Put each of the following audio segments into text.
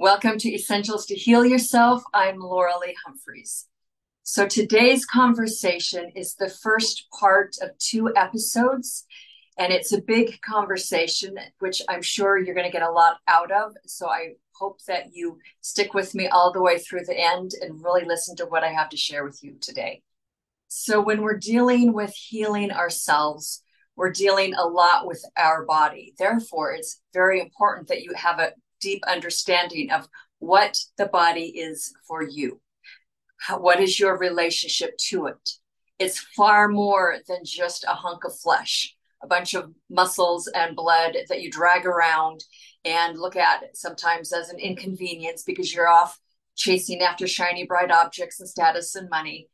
Welcome to Essentials to Heal Yourself. I'm Loralee Humphreys. So today's conversation is the first part of two episodes, and it's a big conversation, which I'm sure you're going to get a lot out of. So I hope that you stick with me all the way through the end and really listen to what I have to share with you today. So when we're dealing with healing ourselves, we're dealing a lot with our body. Therefore, it's very important that you have a deep understanding of what the body is for you. How, what is your relationship to it? It's far more than just a hunk of flesh, a bunch of muscles and blood that you drag around and look at sometimes as an inconvenience because you're off chasing after shiny, bright objects and status and money.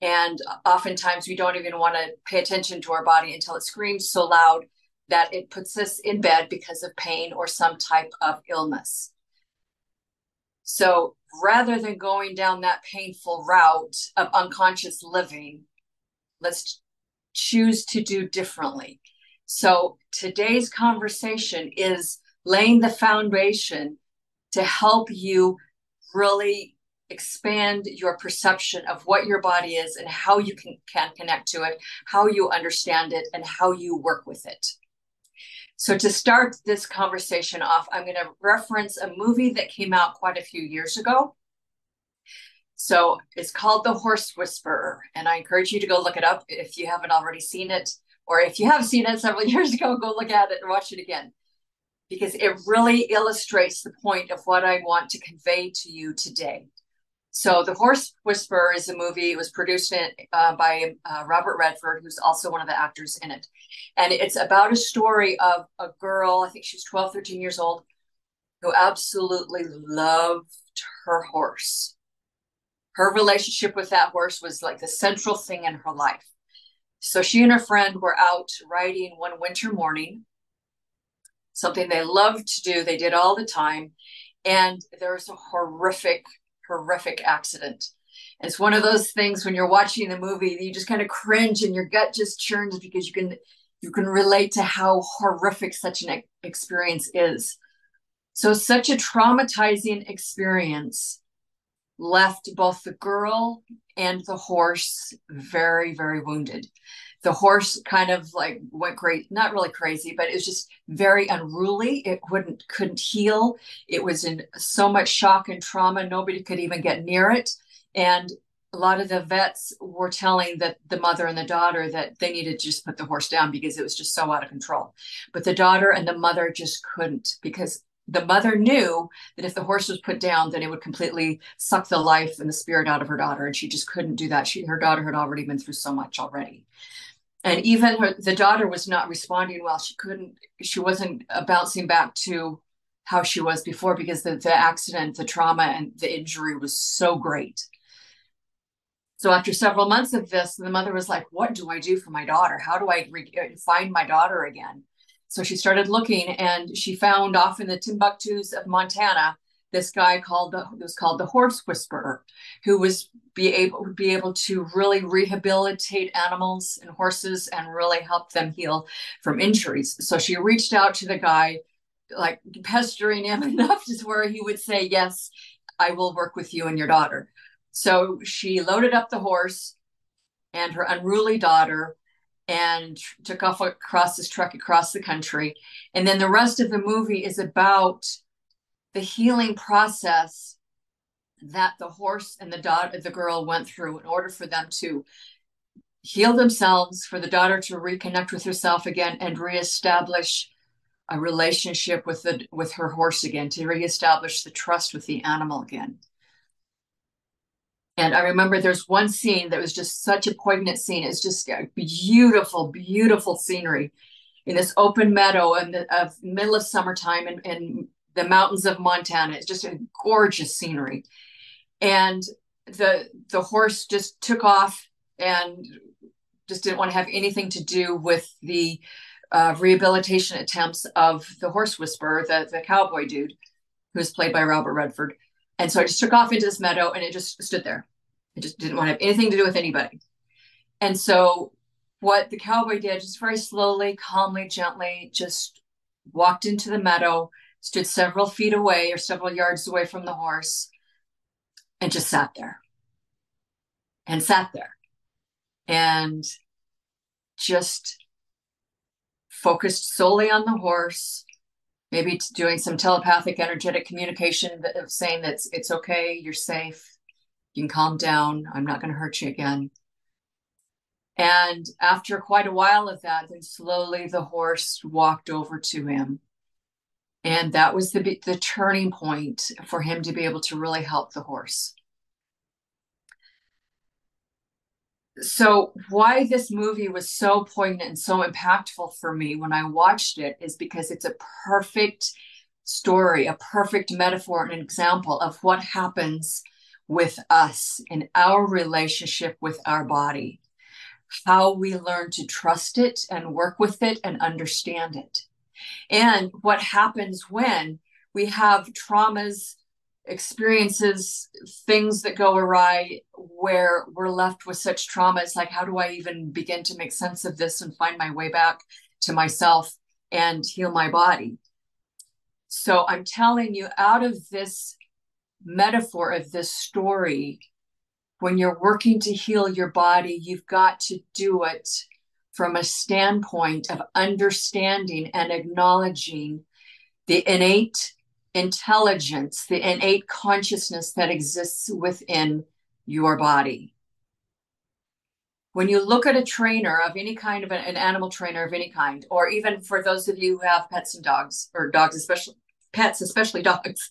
And oftentimes we don't even want to pay attention to our body until it screams so loud that it puts us in bed because of pain or some type of illness. So rather than going down that painful route of unconscious living, let's choose to do differently. So today's conversation is laying the foundation to help you really expand your perception of what your body is and how you can, can connect to it, how you understand it, and how you work with it. So, to start this conversation off, I'm going to reference a movie that came out quite a few years ago. So, it's called The Horse Whisperer, and I encourage you to go look it up if you haven't already seen it, or if you have seen it several years ago, go look at it and watch it again because it really illustrates the point of what I want to convey to you today. So, The Horse Whisperer is a movie. It was produced in, uh, by uh, Robert Redford, who's also one of the actors in it. And it's about a story of a girl, I think she's 12, 13 years old, who absolutely loved her horse. Her relationship with that horse was like the central thing in her life. So, she and her friend were out riding one winter morning, something they loved to do, they did all the time. And there was a horrific horrific accident. It's one of those things when you're watching the movie, you just kind of cringe and your gut just churns because you can you can relate to how horrific such an experience is. So such a traumatizing experience left both the girl and the horse very very wounded the horse kind of like went great not really crazy but it was just very unruly. It wouldn't couldn't heal. It was in so much shock and trauma nobody could even get near it. And a lot of the vets were telling that the mother and the daughter that they needed to just put the horse down because it was just so out of control. But the daughter and the mother just couldn't because the mother knew that if the horse was put down, then it would completely suck the life and the spirit out of her daughter, and she just couldn't do that. She, her daughter had already been through so much already and even her, the daughter was not responding well. She couldn't she wasn't bouncing back to how she was before because the, the accident the trauma and the injury was so great. So after several months of this the mother was like what do i do for my daughter? How do i re- uh, find my daughter again? So she started looking and she found off in the timbuktus of montana this guy called the was called the horse whisperer who was be able be able to really rehabilitate animals and horses and really help them heal from injuries. So she reached out to the guy like pestering him enough to where he would say yes i will work with you and your daughter. So she loaded up the horse and her unruly daughter and took off across this truck across the country. And then the rest of the movie is about the healing process that the horse and the daughter the girl went through in order for them to heal themselves for the daughter to reconnect with herself again and reestablish a relationship with the with her horse again to reestablish the trust with the animal again. And i remember there's one scene that was just such a poignant scene. It's just a beautiful beautiful scenery in this open meadow in the of middle of summertime and, and the mountains of Montana. It's just a gorgeous scenery. And the the horse just took off and just didn't want to have anything to do with the uh, rehabilitation attempts of the horse whisperer, the, the cowboy dude, who's played by Robert Redford. And so I just took off into this meadow and it just stood there. It just didn't want to have anything to do with anybody. And so what the cowboy did, just very slowly, calmly, gently, just walked into the meadow, stood several feet away or several yards away from the horse, and just sat there and sat there and just focused solely on the horse maybe doing some telepathic energetic communication of uh, saying that it's, it's okay you're safe you can calm down i'm not going to hurt you again. And after quite a while of that then slowly the horse walked over to him and that was the the turning point for him to be able to really help the horse so why this movie was so poignant and so impactful for me when I watched it is because it's a perfect story, a perfect metaphor and an example of what happens with us in our relationship with our body, how we learn to trust it and work with it and understand it. And what happens when we have traumas experiences things that go awry where we're left with such trauma it's like how do i even begin to make sense of this and find my way back to myself and heal my body? So i'm telling you out of this metaphor of this story when you're working to heal your body you've got to do it from a standpoint of understanding and acknowledging the innate intelligence, the innate consciousness that exists within your body. When you look at a trainer of any kind of an, an animal trainer of any kind, or even for those of you who have pets and dogs, or dogs, especially pets, especially dogs,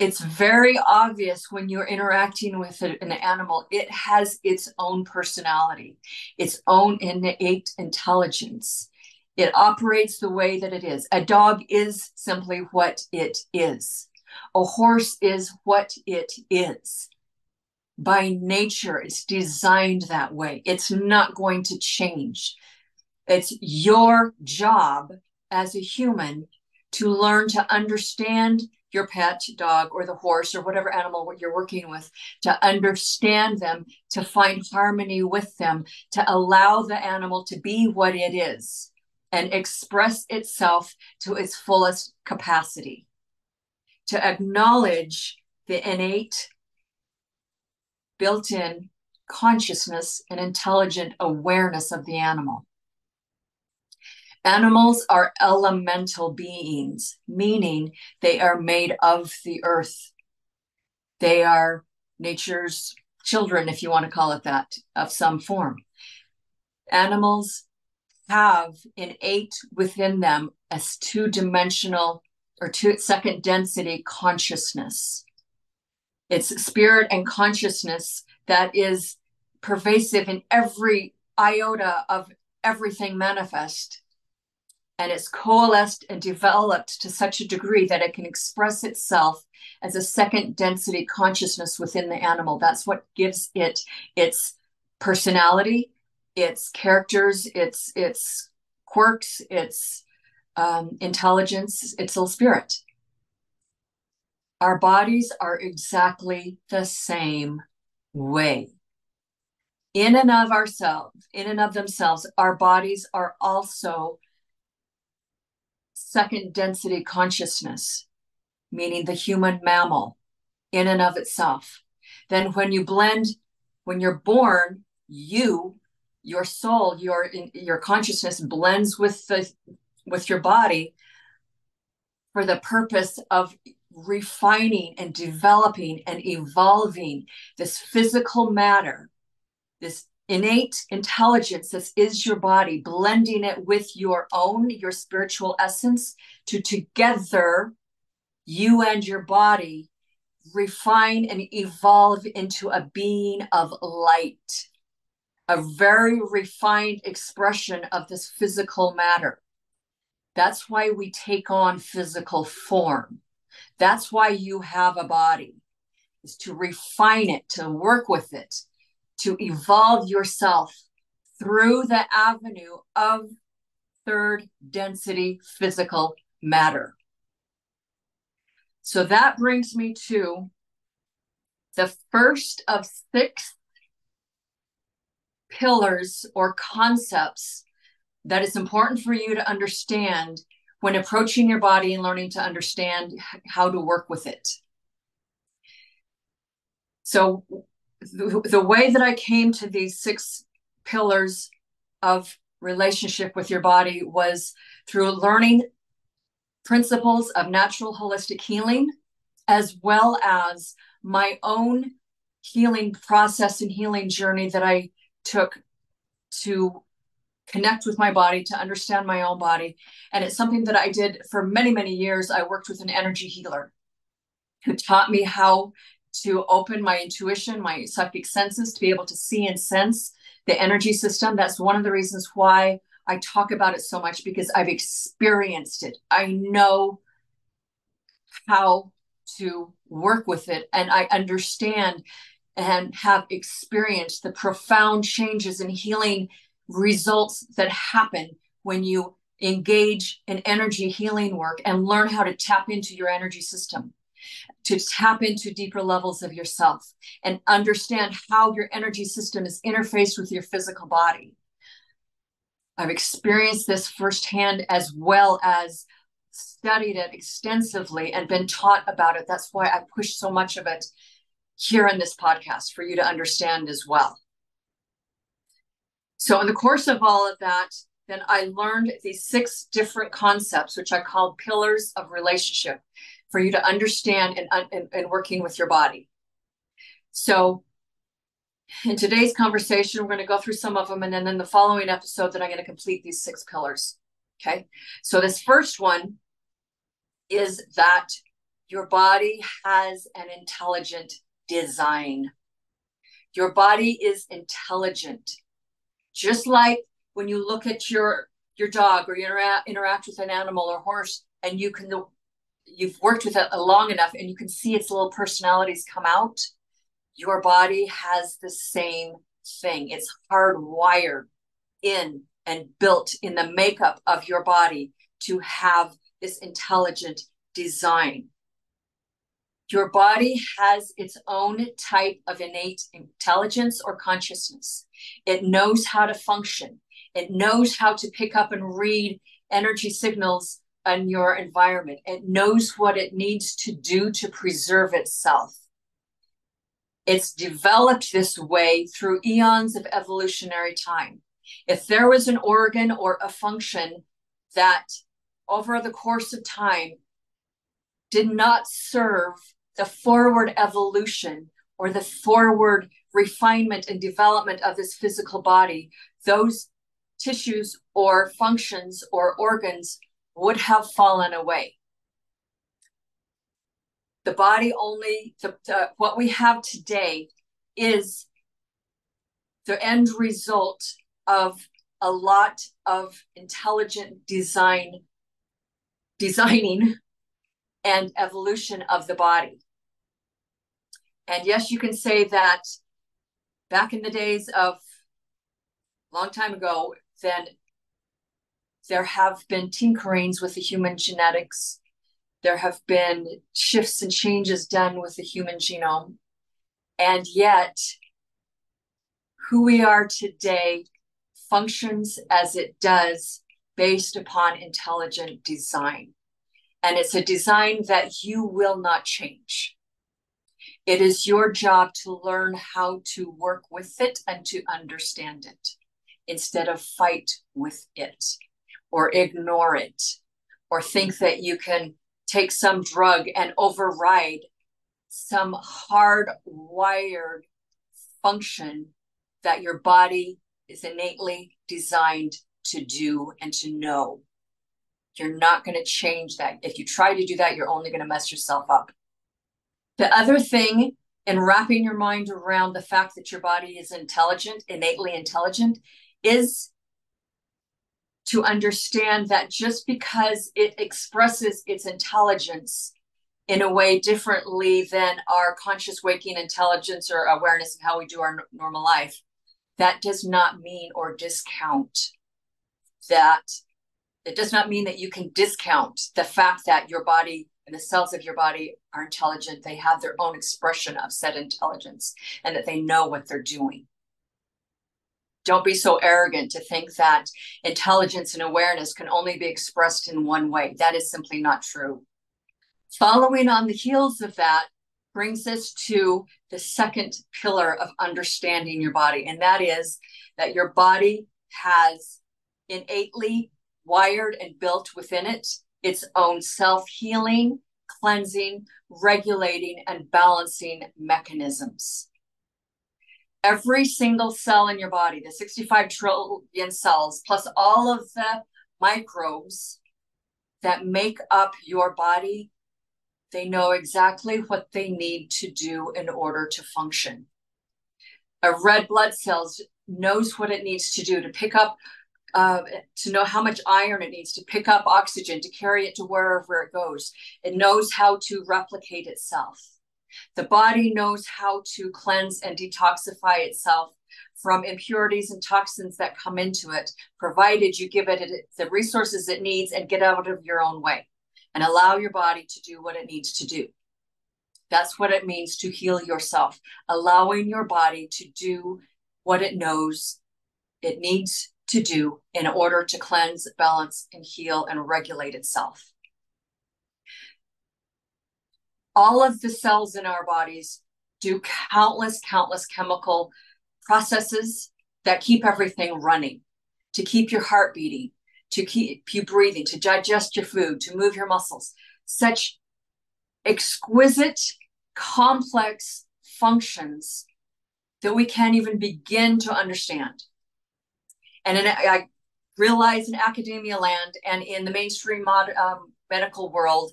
it's very obvious when you're interacting with an animal, it has its own personality, its own innate intelligence. It operates the way that it is. A dog is simply what it is. A horse is what it is. By nature, it's designed that way. It's not going to change. It's your job as a human to learn to understand your pet dog or the horse or whatever animal you're working with, to understand them, to find harmony with them, to allow the animal to be what it is and express itself to its fullest capacity, to acknowledge the innate, built in consciousness and intelligent awareness of the animal. Animals are elemental beings, meaning they are made of the earth. They are nature's children, if you want to call it that, of some form. Animals have innate within them a two dimensional or two second density consciousness. It's spirit and consciousness that is pervasive in every iota of everything manifest. And it's coalesced and developed to such a degree that it can express itself as a second density consciousness within the animal. That's what gives it its personality, its characters, its its quirks, its um, intelligence, its little spirit. Our bodies are exactly the same way. In and of ourselves, in and of themselves, our bodies are also second density consciousness, meaning the human mammal in and of itself. Then, when you blend, when you're born, you your soul your your consciousness blends with the with your body for the purpose of refining and developing and evolving this physical matter this innate intelligence that is your body blending it with your own your spiritual essence to together you and your body refine and evolve into a being of light a very refined expression of this physical matter. That's why we take on physical form. That's why you have a body, is to refine it, to work with it, to evolve yourself through the avenue of third density physical matter. So that brings me to the first of six pillars or concepts that it's important for you to understand when approaching your body and learning to understand how to work with it. So, the, the way that I came to these six pillars of relationship with your body was through learning principles of natural holistic healing, as well as my own healing process and healing journey that I took to connect with my body, to understand my own body. And it's something that I did for many, many years. I worked with an energy healer who taught me how to open my intuition, my psychic senses, to be able to see and sense the energy system. That's one of the reasons why I talk about it so much because I've experienced it. I know how to work with it and I understand and have experienced the profound changes and healing results that happen when you engage in energy healing work and learn how to tap into your energy system to tap into deeper levels of yourself and understand how your energy system is interfaced with your physical body. I've experienced this firsthand as well as studied it extensively and been taught about it. That's why I push so much of it here in this podcast for you to understand as well. So, in the course of all of that, then I learned these six different concepts, which I call pillars of relationship for you to understand and, and, and working with your body. So, in today's conversation, we're going to go through some of them, and then in the following episode, then I'm going to complete these six pillars. Okay. So, this first one is that your body has an intelligent design. Your body is intelligent. Just like when you look at your your dog or you intera- interact with an animal or horse and you can you've worked with it long enough and you can see its little personalities come out, your body has the same thing. It's hardwired in and built in the makeup of your body to have this intelligent design. Your body has its own type of innate intelligence or consciousness. It knows how to function. It knows how to pick up and read energy signals and your environment. It knows what it needs to do to preserve itself. It's developed this way through eons of evolutionary time. If there was an organ or a function that over the course of time did not serve the forward evolution or the forward refinement and development of this physical body, those tissues or functions or organs would have fallen away. The body only, the, the, what we have today is the end result of a lot of intelligent design, designing and evolution of the body. And yes, you can say that back in the days of long time ago, then there have been tinkerings with the human genetics. There have been shifts and changes done with the human genome. And yet, who we are today functions as it does based upon intelligent design. And it's a design that you will not change. It is your job to learn how to work with it and to understand it instead of fight with it or ignore it or think that you can take some drug and override some hardwired function that your body is innately designed to do and to know. You're not going to change that. If you try to do that, you're only going to mess yourself up. The other thing in wrapping your mind around the fact that your body is intelligent, innately intelligent, is to understand that just because it expresses its intelligence in a way differently than our conscious waking intelligence or awareness of how we do our n- normal life, that does not mean or discount that. It does not mean that you can discount the fact that your body and the cells of your body are intelligent. They have their own expression of said intelligence and that they know what they're doing. Don't be so arrogant to think that intelligence and awareness can only be expressed in one way. That is simply not true. Following on the heels of that brings us to the second pillar of understanding your body, and that is that your body has innately wired and built within it its own self healing, cleansing, regulating, and balancing mechanisms. Every single cell in your body, the 65 trillion cells, plus all of the microbes that make up your body, they know exactly what they need to do in order to function. A red blood cell knows what it needs to do to pick up uh, to know how much iron it needs to pick up oxygen to carry it to wherever it goes. It knows how to replicate itself. The body knows how to cleanse and detoxify itself from impurities and toxins that come into it, provided you give it the resources it needs and get out of your own way and allow your body to do what it needs to do. That's what it means to heal yourself, allowing your body to do what it knows it needs to do in order to cleanse, balance, and heal and regulate itself. All of the cells in our bodies do countless, countless chemical processes that keep everything running, to keep your heart beating, to keep you breathing, to digest your food, to move your muscles. Such exquisite, complex functions that we can't even begin to understand. And in, I realize in academia land and in the mainstream mod, um, medical world,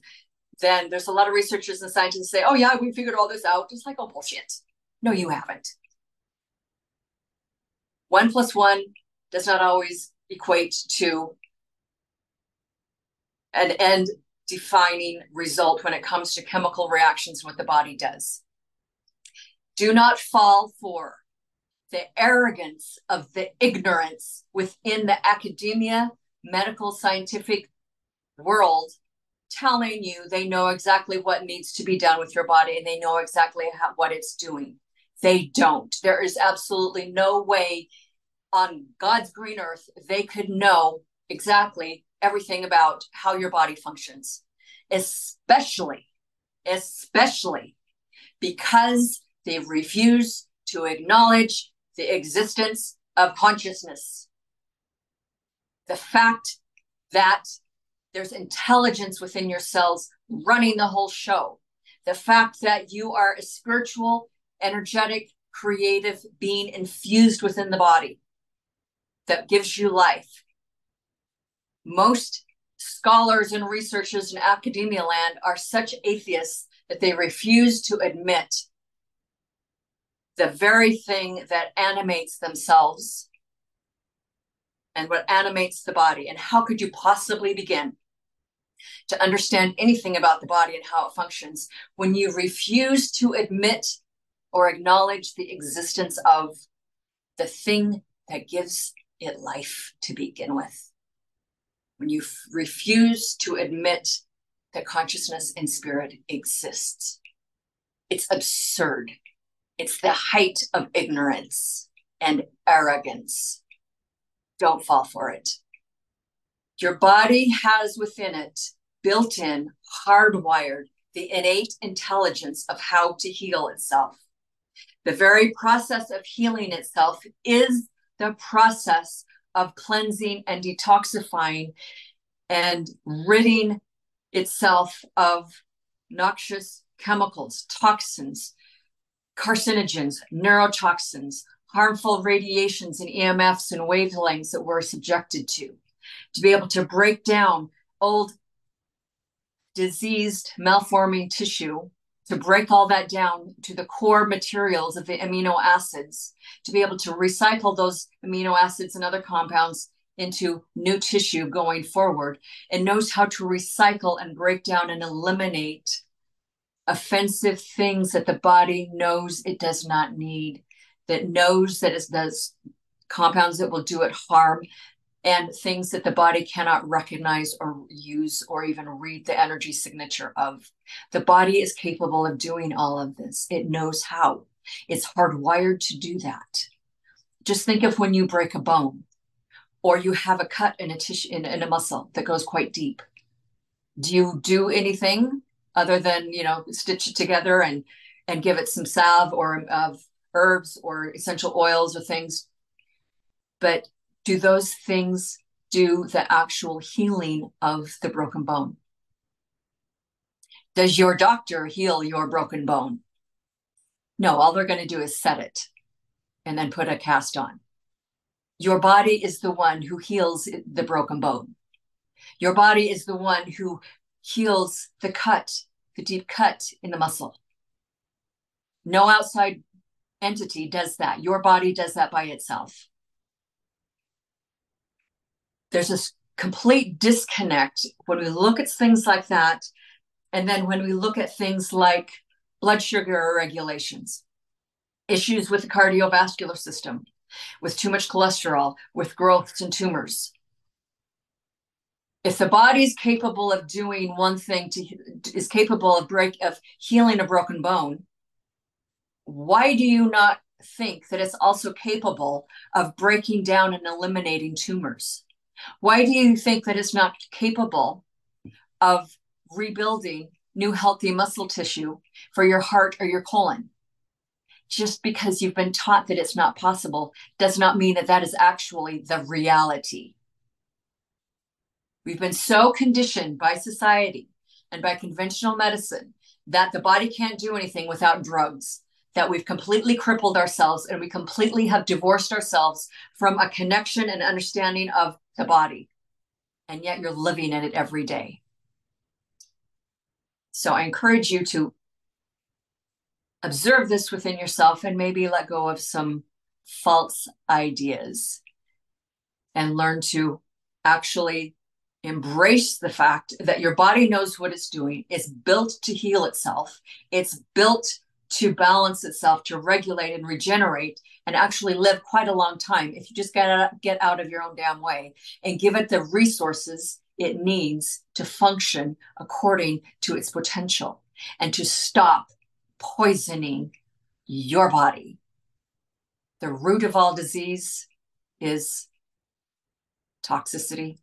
then there's a lot of researchers and scientists say, oh, yeah, we figured all this out. It's like, oh, bullshit. No, you haven't. One plus one does not always equate to an end defining result when it comes to chemical reactions, what the body does. Do not fall for the arrogance of the ignorance within the academia, medical, scientific world telling you they know exactly what needs to be done with your body and they know exactly how, what it's doing. They don't. There is absolutely no way on God's green earth they could know exactly everything about how your body functions, especially, especially because they refuse to acknowledge the existence of consciousness. The fact that there's intelligence within your cells running the whole show. The fact that you are a spiritual, energetic, creative being infused within the body that gives you life. Most scholars and researchers in academia land are such atheists that they refuse to admit the very thing that animates themselves and what animates the body. And how could you possibly begin to understand anything about the body and how it functions when you refuse to admit or acknowledge the existence of the thing that gives it life to begin with? When you f- refuse to admit that consciousness and spirit exists, it's absurd it's the height of ignorance and arrogance. Don't fall for it. Your body has within it, built in, hardwired, the innate intelligence of how to heal itself. The very process of healing itself is the process of cleansing and detoxifying and ridding itself of noxious chemicals, toxins, carcinogens, neurotoxins, harmful radiations and EMFs and wavelengths that we're subjected to, to be able to break down old, diseased, malforming tissue, to break all that down to the core materials of the amino acids, to be able to recycle those amino acids and other compounds into new tissue going forward, and knows how to recycle and break down and eliminate offensive things that the body knows it does not need, that knows that it does compounds that will do it harm, and things that the body cannot recognize or use or even read the energy signature of. The body is capable of doing all of this. It knows how. It's hardwired to do that. Just think of when you break a bone or you have a cut in a tissue in, in a muscle that goes quite deep. Do you do anything other than you know stitch it together and and give it some salve or of herbs or essential oils or things? But do those things do the actual healing of the broken bone? Does your doctor heal your broken bone? No, all they're going to do is set it and then put a cast on. Your body is the one who heals the broken bone. Your body is the one who heals the cut, the deep cut in the muscle. No outside entity does that. Your body does that by itself. There's this complete disconnect when we look at things like that. And then when we look at things like blood sugar regulations, issues with the cardiovascular system, with too much cholesterol, with growths and tumors. If the body is capable of doing one thing to is capable of break of healing a broken bone, why do you not think that it's also capable of breaking down and eliminating tumors? Why do you think that it's not capable of rebuilding new healthy muscle tissue for your heart or your colon? Just because you've been taught that it's not possible does not mean that that is actually the reality. We've been so conditioned by society and by conventional medicine that the body can't do anything without drugs, that we've completely crippled ourselves and we completely have divorced ourselves from a connection and understanding of the body. And yet you're living in it every day. So I encourage you to observe this within yourself and maybe let go of some false ideas and learn to actually embrace the fact that your body knows what it's doing. It's built to heal itself. It's built to balance itself, to regulate and regenerate, and actually live quite a long time if you just get out, get out of your own damn way and give it the resources it needs to function according to its potential and to stop poisoning your body. The root of all disease is toxicity.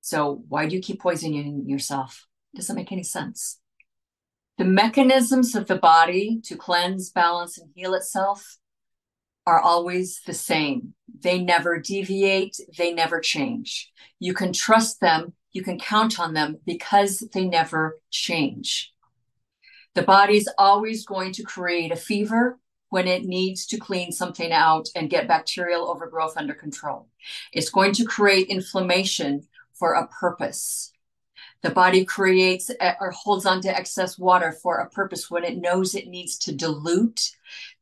So, why do you keep poisoning yourself? Doesn't make any sense. The mechanisms of the body to cleanse, balance, and heal itself are always the same. They never deviate, they never change. You can trust them, you can count on them because they never change. The body's always going to create a fever when it needs to clean something out and get bacterial overgrowth under control. It's going to create inflammation for a purpose. The body creates or holds on to excess water for a purpose when it knows it needs to dilute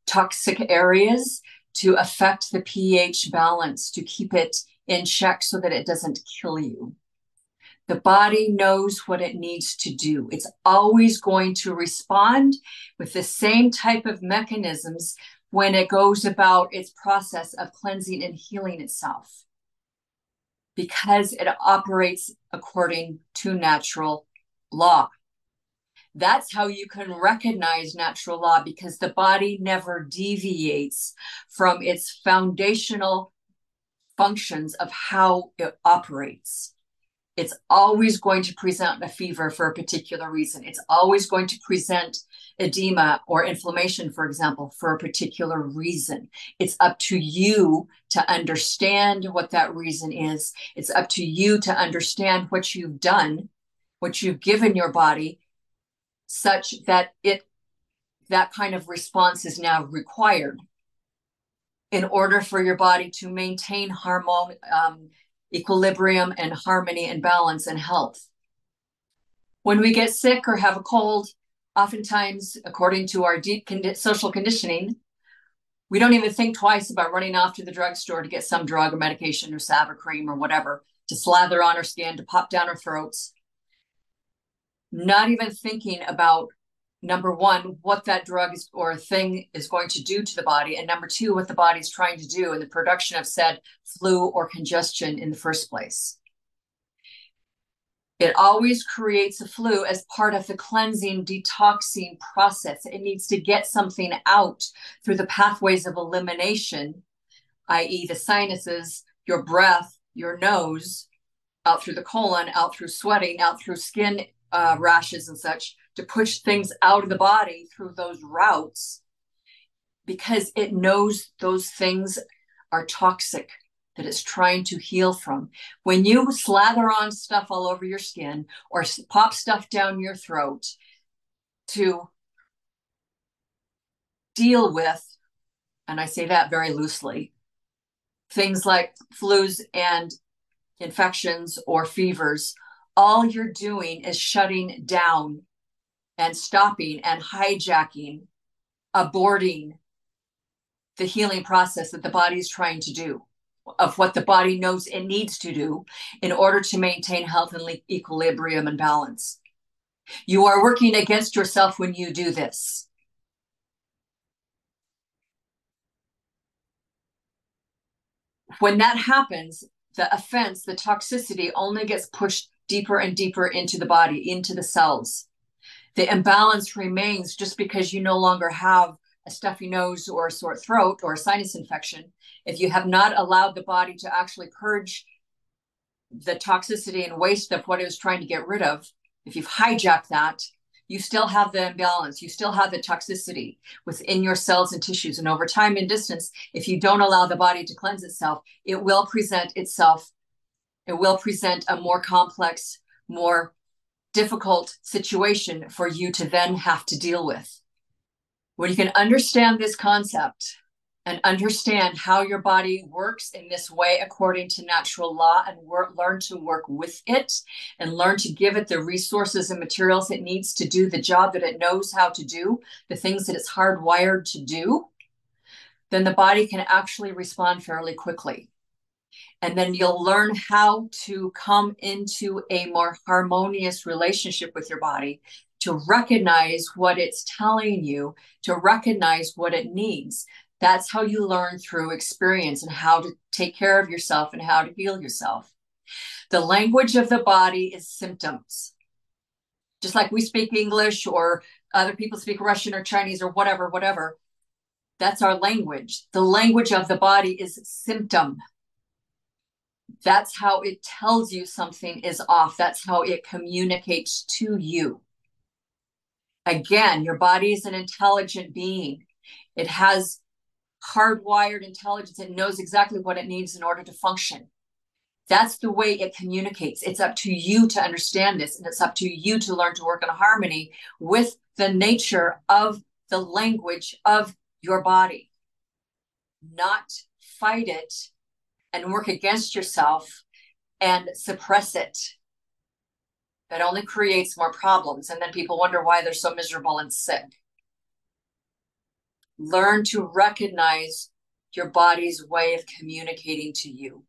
toxic areas to affect the pH balance, to keep it in check so that it doesn't kill you. The body knows what it needs to do. It's always going to respond with the same type of mechanisms when it goes about its process of cleansing and healing itself because it operates according to natural law. That's how you can recognize natural law because the body never deviates from its foundational functions of how it operates. It's always going to present a fever for a particular reason. It's always going to present edema or inflammation, for example, for a particular reason. It's up to you to understand what that reason is. It's up to you to understand what you've done, what you've given your body, such that it that kind of response is now required in order for your body to maintain harmon, um, equilibrium and harmony and balance and health. When we get sick or have a cold, oftentimes, according to our deep condi- social conditioning, we don't even think twice about running off to the drugstore to get some drug or medication or salve or cream or whatever to slather on our skin, to pop down our throats. Not even thinking about number one, what that drug is, or thing is going to do to the body, and number two, what the body is trying to do in the production of said flu or congestion in the first place. It always creates a flu as part of the cleansing, detoxing process. It needs to get something out through the pathways of elimination i.e., the sinuses, your breath, your nose, out through the colon, out through sweating, out through skin uh, rashes and such, to push things out of the body through those routes because it knows those things are toxic that it's trying to heal from. When you slather on stuff all over your skin or pop stuff down your throat to deal with, and I say that very loosely, things like flus and infections or fevers, all you're doing is shutting down and stopping and hijacking, aborting the healing process that the body is trying to do of what the body knows it needs to do in order to maintain health and equilibrium and balance. You are working against yourself when you do this. When that happens, the offense, the toxicity only gets pushed deeper and deeper into the body, into the cells. The imbalance remains just because you no longer have a stuffy nose or a sore throat or a sinus infection if you have not allowed the body to actually purge the toxicity and waste of what it was trying to get rid of, if you've hijacked that, you still have the imbalance, you still have the toxicity within your cells and tissues. And over time and distance, if you don't allow the body to cleanse itself, it will present itself, it will present a more complex, more difficult situation for you to then have to deal with. When you can understand this concept, and understand how your body works in this way according to natural law and work, learn to work with it and learn to give it the resources and materials it needs to do the job that it knows how to do, the things that it's hardwired to do, then the body can actually respond fairly quickly. And then you'll learn how to come into a more harmonious relationship with your body to recognize what it's telling you, to recognize what it needs, that's how you learn through experience and how to take care of yourself and how to heal yourself. The language of the body is symptoms. Just like we speak English or other people speak Russian or Chinese or whatever, whatever. That's our language. The language of the body is symptom. That's how it tells you something is off. That's how it communicates to you. Again, your body is an intelligent being. It has hardwired intelligence. It knows exactly what it needs in order to function. That's the way it communicates. It's up to you to understand this, and it's up to you to learn to work in harmony with the nature of the language of your body, not fight it and work against yourself and suppress it. That only creates more problems. And then people wonder why they're so miserable and sick learn to recognize your body's way of communicating to you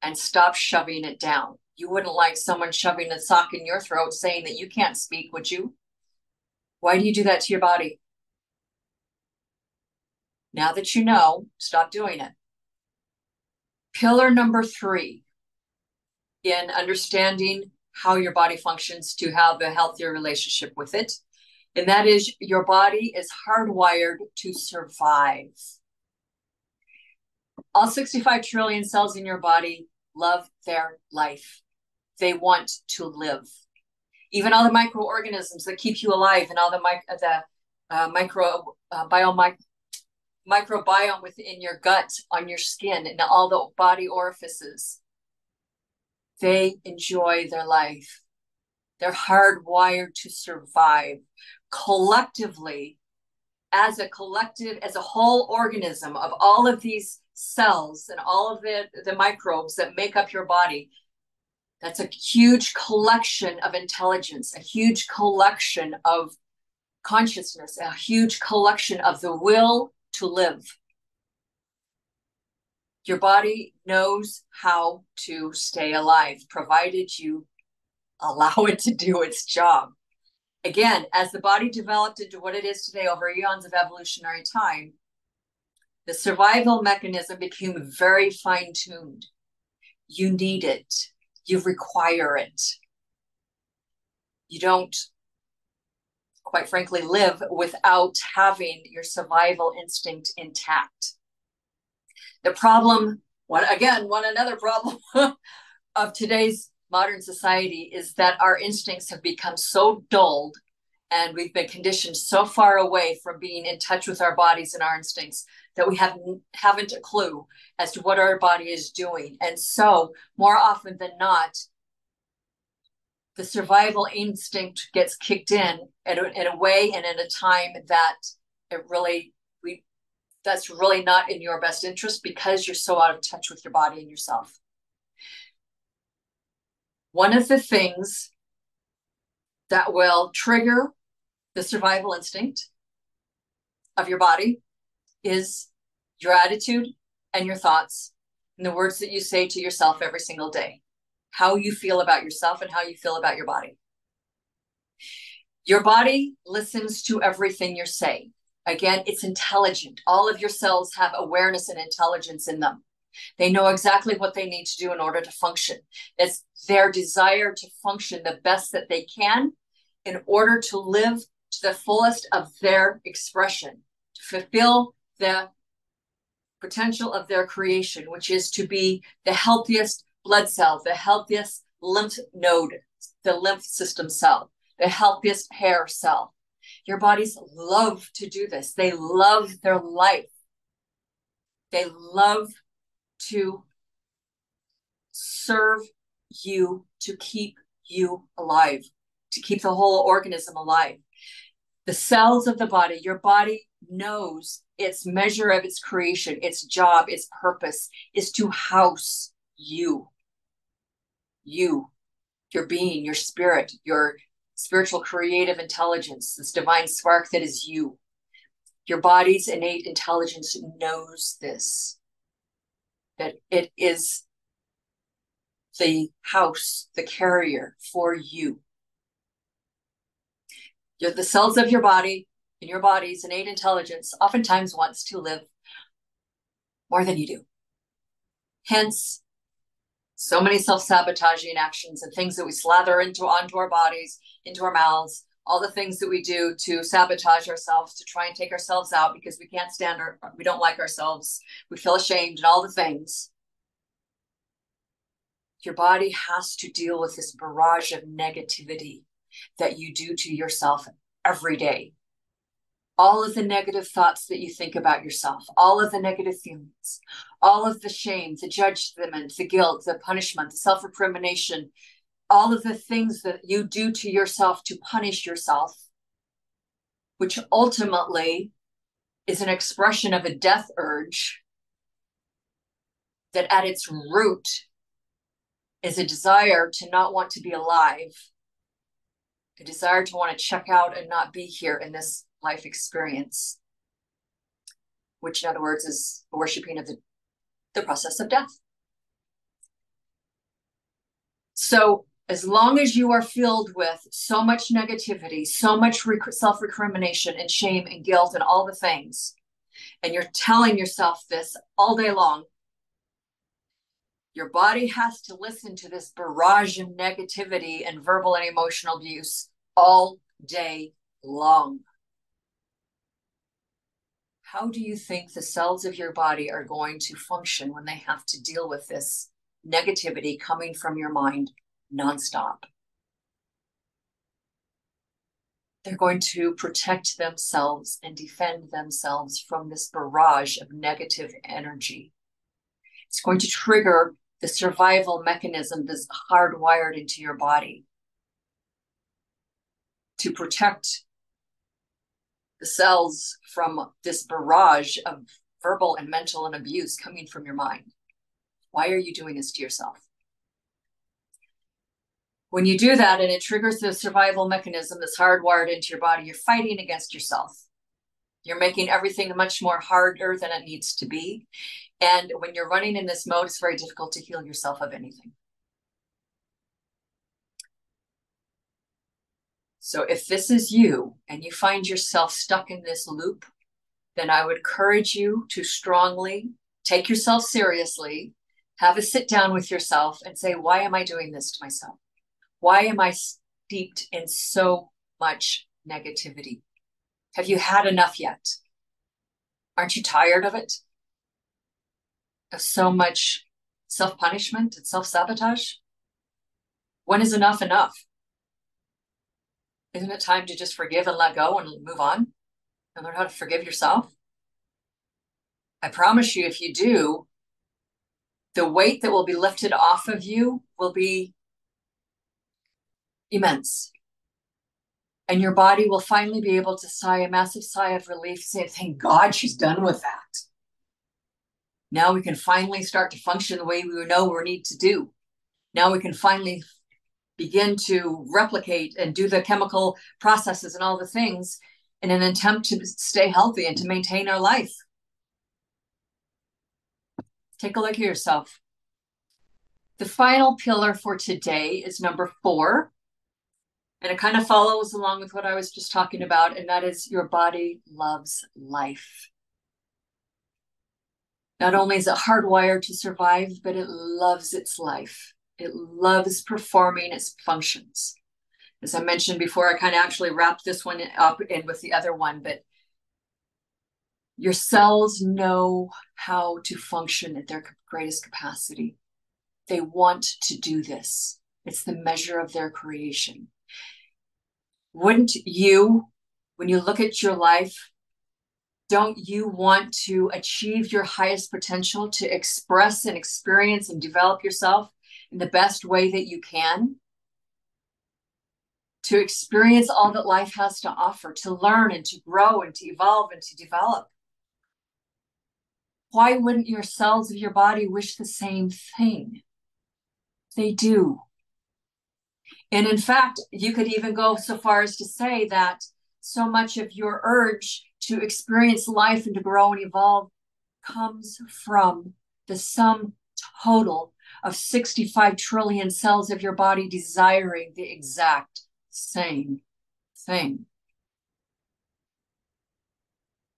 and stop shoving it down. You wouldn't like someone shoving a sock in your throat saying that you can't speak, would you? Why do you do that to your body? Now that you know, stop doing it. Pillar number three in understanding how your body functions to have a healthier relationship with it and that is your body is hardwired to survive. All 65 trillion cells in your body love their life. They want to live. Even all the microorganisms that keep you alive and all the, mic- the uh, micro uh, biomic- microbiome within your gut, on your skin, and all the body orifices, they enjoy their life. They're hardwired to survive collectively as a collective, as a whole organism of all of these cells and all of the, the microbes that make up your body, that's a huge collection of intelligence, a huge collection of consciousness, a huge collection of the will to live. Your body knows how to stay alive, provided you allow it to do its job again, as the body developed into what it is today over eons of evolutionary time, the survival mechanism became very fine tuned. You need it, you require it. You don't, quite frankly, live without having your survival instinct intact. The problem, one again, one another problem of today's modern society is that our instincts have become so dulled and we've been conditioned so far away from being in touch with our bodies and our instincts that we have haven't a clue as to what our body is doing and so more often than not the survival instinct gets kicked in in a, in a way and in a time that it really we that's really not in your best interest because you're so out of touch with your body and yourself. One of the things that will trigger the survival instinct of your body is your attitude and your thoughts and the words that you say to yourself every single day, how you feel about yourself and how you feel about your body. Your body listens to everything you're saying. Again, it's intelligent. All of your cells have awareness and intelligence in them. They know exactly what they need to do in order to function. It's their desire to function the best that they can in order to live to the fullest of their expression, to fulfill the potential of their creation, which is to be the healthiest blood cell, the healthiest lymph node, the lymph system cell, the healthiest hair cell. Your bodies love to do this. They love their life. They love to serve you to keep you alive, to keep the whole organism alive. The cells of the body, your body knows its measure of its creation, its job, its purpose is to house you. You, your being, your spirit, your spiritual creative intelligence, this divine spark that is you. Your body's innate intelligence knows this that it is the house, the carrier for you. You're the cells of your body, in your body's innate intelligence oftentimes wants to live more than you do. Hence, so many self-sabotaging actions and things that we slather into onto our bodies, into our mouths, all the things that we do to sabotage ourselves, to try and take ourselves out because we can't stand our, we don't like ourselves, we feel ashamed, and all the things. Your body has to deal with this barrage of negativity that you do to yourself every day. All of the negative thoughts that you think about yourself, all of the negative feelings, all of the shame, the judgment, the guilt, the punishment, the self recrimination, all of the things that you do to yourself to punish yourself, which ultimately is an expression of a death urge that at its root is a desire to not want to be alive, a desire to want to check out and not be here in this life experience, which, in other words, is worshiping of the, the process of death. So, as long as you are filled with so much negativity, so much rec- self recrimination and shame and guilt and all the things, and you're telling yourself this all day long, your body has to listen to this barrage of negativity and verbal and emotional abuse all day long. How do you think the cells of your body are going to function when they have to deal with this negativity coming from your mind nonstop. They're going to protect themselves and defend themselves from this barrage of negative energy. It's going to trigger the survival mechanism that's hardwired into your body to protect the cells from this barrage of verbal and mental and abuse coming from your mind. Why are you doing this to yourself? When you do that and it triggers the survival mechanism that's hardwired into your body, you're fighting against yourself. You're making everything much more harder than it needs to be. And when you're running in this mode, it's very difficult to heal yourself of anything. So if this is you and you find yourself stuck in this loop, then I would encourage you to strongly take yourself seriously, have a sit down with yourself and say, why am I doing this to myself? Why am I steeped in so much negativity? Have you had enough yet? Aren't you tired of it? of so much self punishment and self sabotage? When is enough enough? Isn't it time to just forgive and let go and move on and learn how to forgive yourself? I promise you, if you do, the weight that will be lifted off of you will be immense. And your body will finally be able to sigh a massive sigh of relief, say, Thank God she's done with that. Now we can finally start to function the way we know we need to do. Now we can finally begin to replicate and do the chemical processes and all the things in an attempt to stay healthy and to maintain our life. Take a look at yourself. The final pillar for today is number four. And it kind of follows along with what I was just talking about, and that is your body loves life. Not only is it hardwired to survive, but it loves its life. It loves performing its functions. As I mentioned before, I kind of actually wrapped this one up in with the other one, but your cells know how to function at their greatest capacity. They want to do this. It's the measure of their creation. Wouldn't you, when you look at your life, don't you want to achieve your highest potential to express and experience and develop yourself in the best way that you can? To experience all that life has to offer, to learn and to grow and to evolve and to develop. Why wouldn't your cells of your body wish the same thing? They do. And in fact, you could even go so far as to say that so much of your urge to experience life and to grow and evolve comes from the sum total of 65 trillion cells of your body desiring the exact same thing.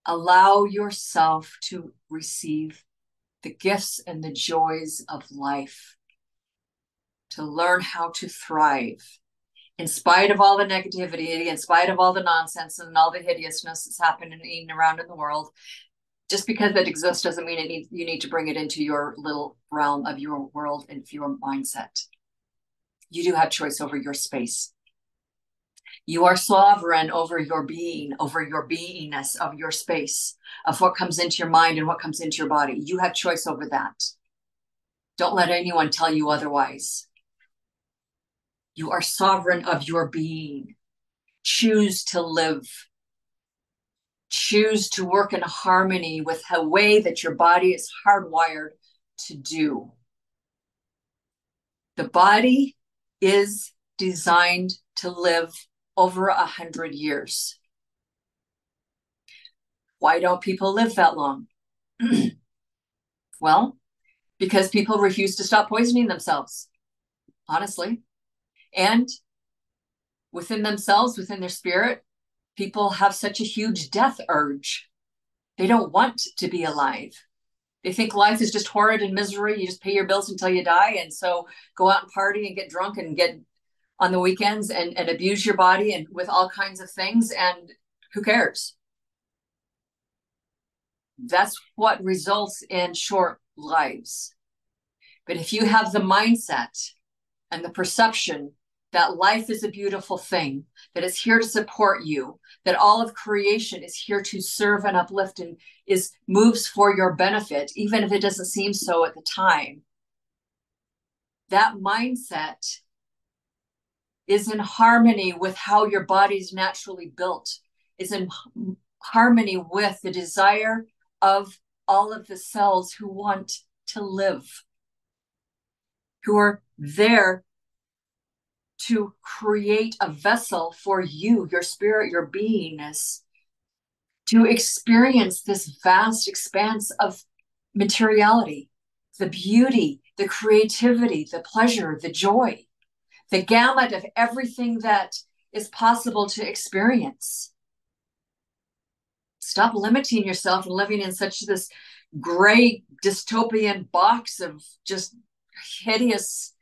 Allow yourself to receive the gifts and the joys of life, to learn how to thrive in spite of all the negativity, in spite of all the nonsense and all the hideousness that's happening around in the world, just because it exists doesn't mean it needs, you need to bring it into your little realm of your world and your mindset. You do have choice over your space. You are sovereign over your being, over your beingness of your space, of what comes into your mind and what comes into your body. You have choice over that. Don't let anyone tell you otherwise. You are sovereign of your being. Choose to live. Choose to work in harmony with the way that your body is hardwired to do. The body is designed to live over a hundred years. Why don't people live that long? well, because people refuse to stop poisoning themselves, honestly. And within themselves, within their spirit, people have such a huge death urge. They don't want to be alive. They think life is just horrid and misery. You just pay your bills until you die. And so go out and party and get drunk and get on the weekends and, and abuse your body and with all kinds of things. And who cares? That's what results in short lives. But if you have the mindset and the perception that life is a beautiful thing, that is here to support you, that all of creation is here to serve and uplift and is moves for your benefit, even if it doesn't seem so at the time. That mindset is in harmony with how your body's naturally built, is in harmony with the desire of all of the cells who want to live, who are there to create a vessel for you, your spirit, your beingness, to experience this vast expanse of materiality, the beauty, the creativity, the pleasure, the joy, the gamut of everything that is possible to experience. Stop limiting yourself and living in such this gray dystopian box of just hideous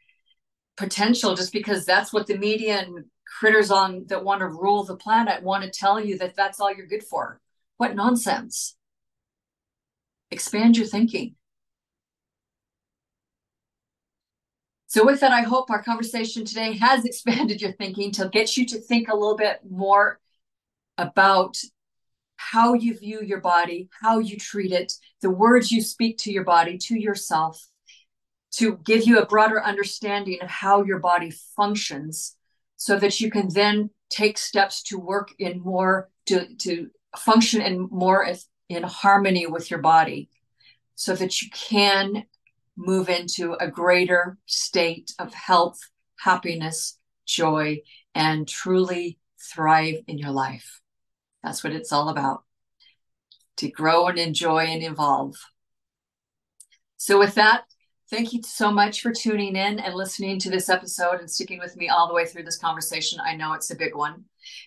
potential just because that's what the media and critters on that want to rule the planet want to tell you that that's all you're good for. What nonsense. Expand your thinking. So, with that, I hope our conversation today has expanded your thinking to get you to think a little bit more about how you view your body, how you treat it, the words you speak to your body, to yourself, to give you a broader understanding of how your body functions so that you can then take steps to work in more to to function in more in harmony with your body so that you can move into a greater state of health happiness joy and truly thrive in your life. That's what it's all about to grow and enjoy and evolve. So with that Thank you so much for tuning in and listening to this episode and sticking with me all the way through this conversation. I know it's a big one.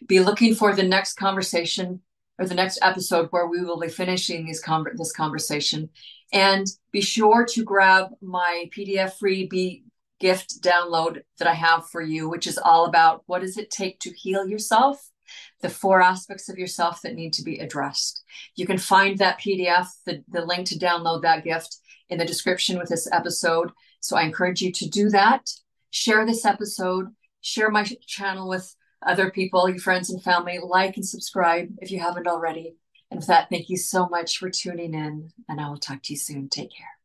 Be looking for the next conversation or the next episode where we will be finishing these con- this conversation. And be sure to grab my PDF free be gift download that I have for you, which is all about what does it take to heal yourself the four aspects of yourself that need to be addressed. You can find that PDF, the, the link to download that gift in the description with this episode. So I encourage you to do that. Share this episode, share my channel with other people, your friends and family. Like and subscribe if you haven't already. And with that, thank you so much for tuning in, and I will talk to you soon. Take care.